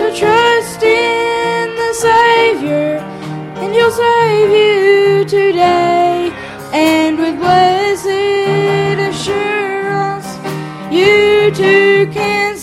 So trust in the Savior, and He'll save you today. And with blessed assurance, you too can